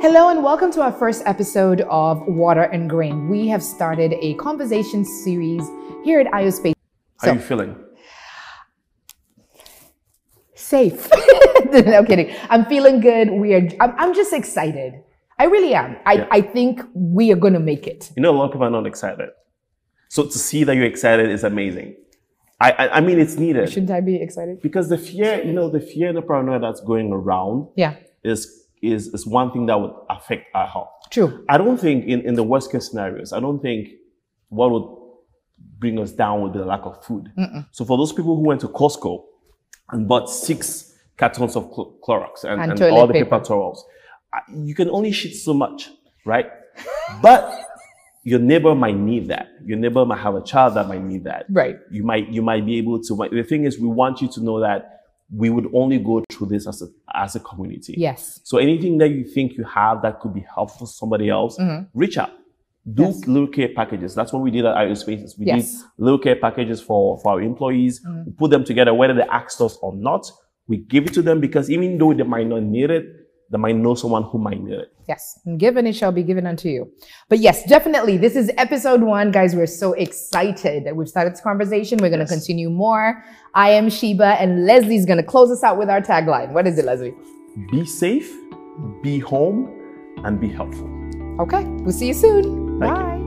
Hello and welcome to our first episode of Water and Grain. We have started a conversation series here at IOSpace. How are you feeling? Safe. no kidding. I'm feeling good. We are. I'm, I'm just excited. I really am. I, Yeah. I think we are going to make it. You know, a lot of people are not excited. So to see that you're excited is amazing. I, I, I mean, it's needed Shouldn't I be excited? because the fear, you know, the fear and the paranoia that's going around Yeah. is is is one thing that would affect our health. True. I don't think in, in the worst case scenarios, I don't think what would bring us down would be the lack of food. So for those people who went to Costco and bought six cartons of Cl- Clorox and, And and, all the paper. paper towels, you can only shit so much, right? but your neighbor might need that. Your neighbor might have a child that might need that. Right. You might you might be able to. The thing is, we want you to know that we would only go through this as a as a community. Yes. So anything that you think you have that could be helpful for somebody else, reach out. Do Mm-hmm. Yes. little care packages. That's what we did at IO Spaces. We Yes. Mm-hmm. did little care packages for, for our employees. We put them together, whether they asked us or not. We give it to them because even though they might not need it, they might know someone who might need it. Yes. And given it shall be given unto you. But yes, definitely. This is episode one. Guys, we're so excited that we've started this conversation. We're going to Yes. continue more. I am Sheba and Leslie's going to close us out with our tagline. What is it, Leslie? Be safe, be home, and be helpful. Okay. We'll see you soon. Thank Bye. you.